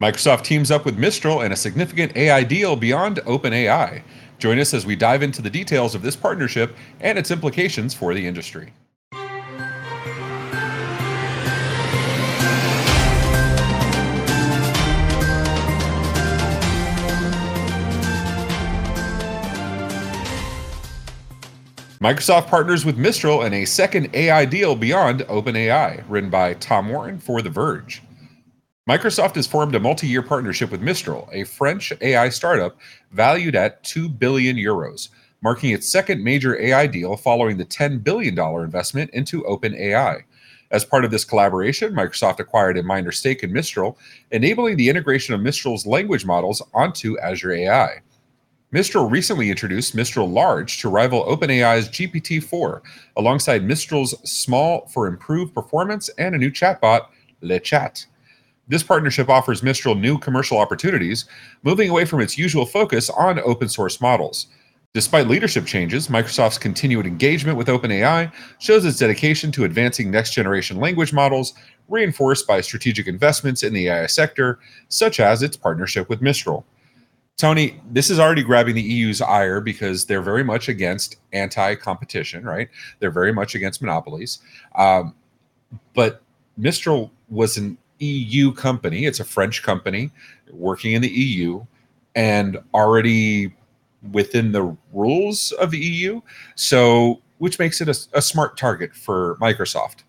Microsoft teams up with Mistral and a significant AI deal beyond OpenAI. Join us as we dive into the details of this partnership and its implications for the industry. Microsoft partners with Mistral in a second AI deal beyond OpenAI, written by Tom Warren for The Verge. Microsoft has formed a multi year partnership with Mistral, a French AI startup valued at 2 billion euros, marking its second major AI deal following the $10 billion investment into OpenAI. As part of this collaboration, Microsoft acquired a minor stake in Mistral, enabling the integration of Mistral's language models onto Azure AI. Mistral recently introduced Mistral Large to rival OpenAI's GPT 4, alongside Mistral's Small for improved performance and a new chatbot, Le Chat. This partnership offers Mistral new commercial opportunities, moving away from its usual focus on open source models. Despite leadership changes, Microsoft's continued engagement with OpenAI shows its dedication to advancing next generation language models, reinforced by strategic investments in the AI sector, such as its partnership with Mistral. Tony, this is already grabbing the EU's ire because they're very much against anti-competition, right? They're very much against monopolies. Um, but Mistral was an EU company. It's a French company working in the EU and already within the rules of the EU. So, which makes it a, a smart target for Microsoft.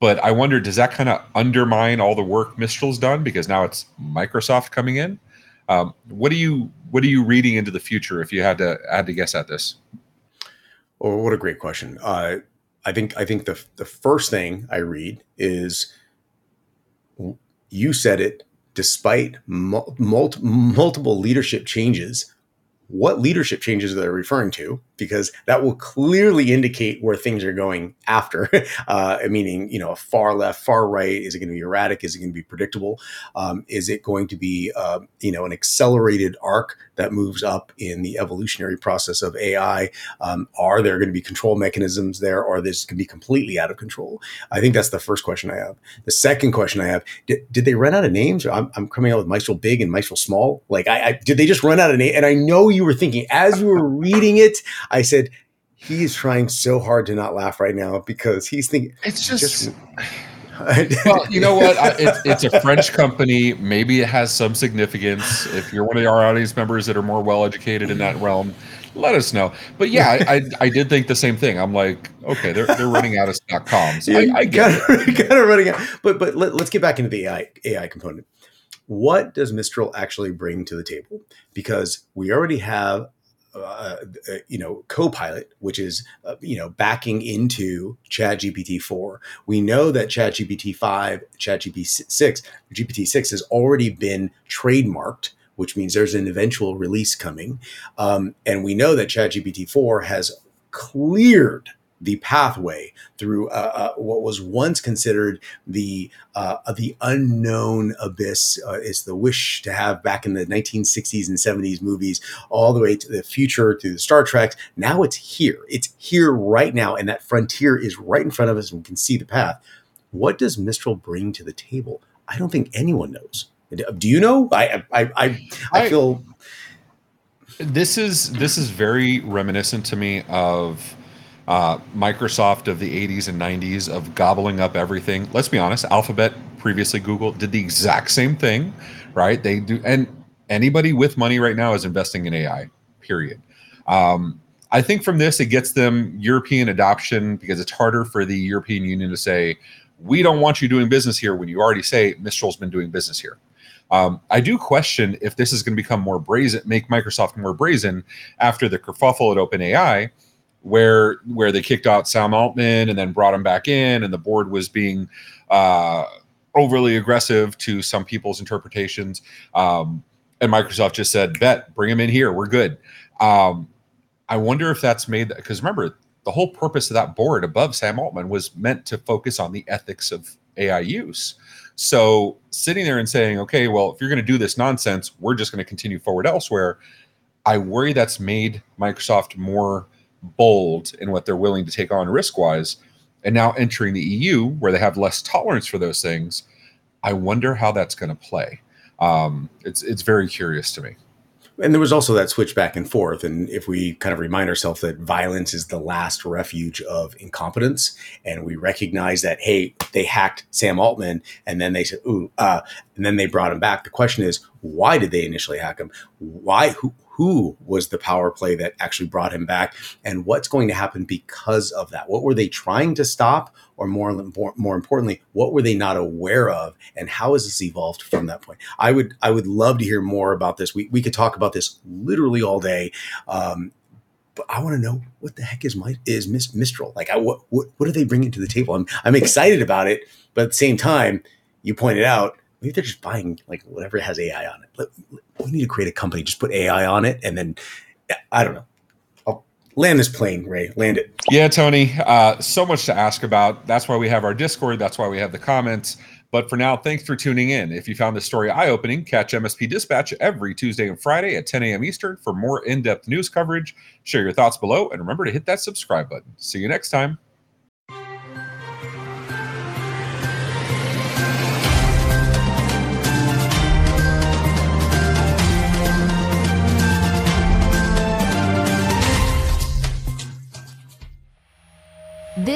But I wonder, does that kind of undermine all the work Mistral's done because now it's Microsoft coming in? Um, what are you what are you reading into the future if you had to had to guess at this? Oh, what a great question. Uh, I think I think the the first thing I read is you said it. Despite mul- multiple leadership changes, what leadership changes are they referring to? Because that will clearly indicate where things are going after. Uh, meaning, you know, far left, far right. Is it going to be erratic? Is it going to be predictable? Um, is it going to be, uh, you know, an accelerated arc that moves up in the evolutionary process of AI? Um, are there going to be control mechanisms there, or this can be completely out of control? I think that's the first question I have. The second question I have: Did, did they run out of names? I'm, I'm coming out with Mistral Big and Mistral Small. Like, I, I did they just run out of names? And I know you were thinking as you were reading it, I said, he is trying so hard to not laugh right now because he's thinking it's just, just well, you know what? I, it's a French company. Maybe it has some significance. If you're one of our audience members that are more well educated in that mm-hmm. realm, let us know. But yeah, I, I, I did think the same thing. I'm like, okay, they're they're running out of stock comms. I, I get kind of, kind of running out. But but let, us get back into the AI AI component what does Mistral actually bring to the table? Because we already have uh, uh, you know, Copilot, which is uh, you know backing into ChatGPT four. We know that ChatGPT five, ChatGPT six, GPT six has already been trademarked, which means there's an eventual release coming, um, and we know that ChatGPT four has cleared the pathway through uh, uh, what was once considered the uh, the unknown abyss. Uh, is the wish to have back in the 1960s and 70s movies, all the way to the future, to the Star Treks. Now it's here. It's here right now, and that frontier is right in front of us, and we can see the path. What does Mistral bring to the table? I don't think anyone knows. Do you know? I I I, I, I feel. This is this is very reminiscent to me of uh, Microsoft of the 80s and 90s of gobbling up everything. Let's be honest, Alphabet, previously Google, did the exact same thing, right? They do, and anybody with money right now is investing in AI, period. Um, I think from this, it gets them European adoption because it's harder for the European Union to say, we don't want you doing business here when you already say Mistral's been doing business here. Um, I do question if this is going to become more brazen, make Microsoft more brazen after the kerfuffle at OpenAI where where they kicked out Sam Altman and then brought him back in, and the board was being uh, overly aggressive to some people's interpretations. Um, and Microsoft just said, "Bet, bring him in here. We're good." Um, I wonder if that's made because remember the whole purpose of that board above Sam Altman was meant to focus on the ethics of AI use. So sitting there and saying, "Okay, well, if you're going to do this nonsense, we're just going to continue forward elsewhere." I worry that's made Microsoft more bold in what they're willing to take on risk wise. And now entering the EU, where they have less tolerance for those things, I wonder how that's going to play. Um, it's it's very curious to me. And there was also that switch back and forth. And if we kind of remind ourselves that violence is the last refuge of incompetence, and we recognize that, hey, they hacked Sam Altman, and then they said, ooh, uh, and then they brought him back. The question is, why did they initially hack him? Why? Who? Who was the power play that actually brought him back, and what's going to happen because of that? What were they trying to stop, or more, more, importantly, what were they not aware of, and how has this evolved from that point? I would I would love to hear more about this. We we could talk about this literally all day. Um, but I want to know what the heck is my is Mistral like? I, what, what what are they bringing to the table? I'm I'm excited about it, but at the same time, you pointed out maybe they're just buying like whatever has AI on it. We need to create a company, just put AI on it, and then I don't know. I'll land this plane, Ray. Land it. Yeah, Tony. Uh, so much to ask about. That's why we have our Discord. That's why we have the comments. But for now, thanks for tuning in. If you found this story eye opening, catch MSP Dispatch every Tuesday and Friday at 10 a.m. Eastern for more in depth news coverage. Share your thoughts below and remember to hit that subscribe button. See you next time.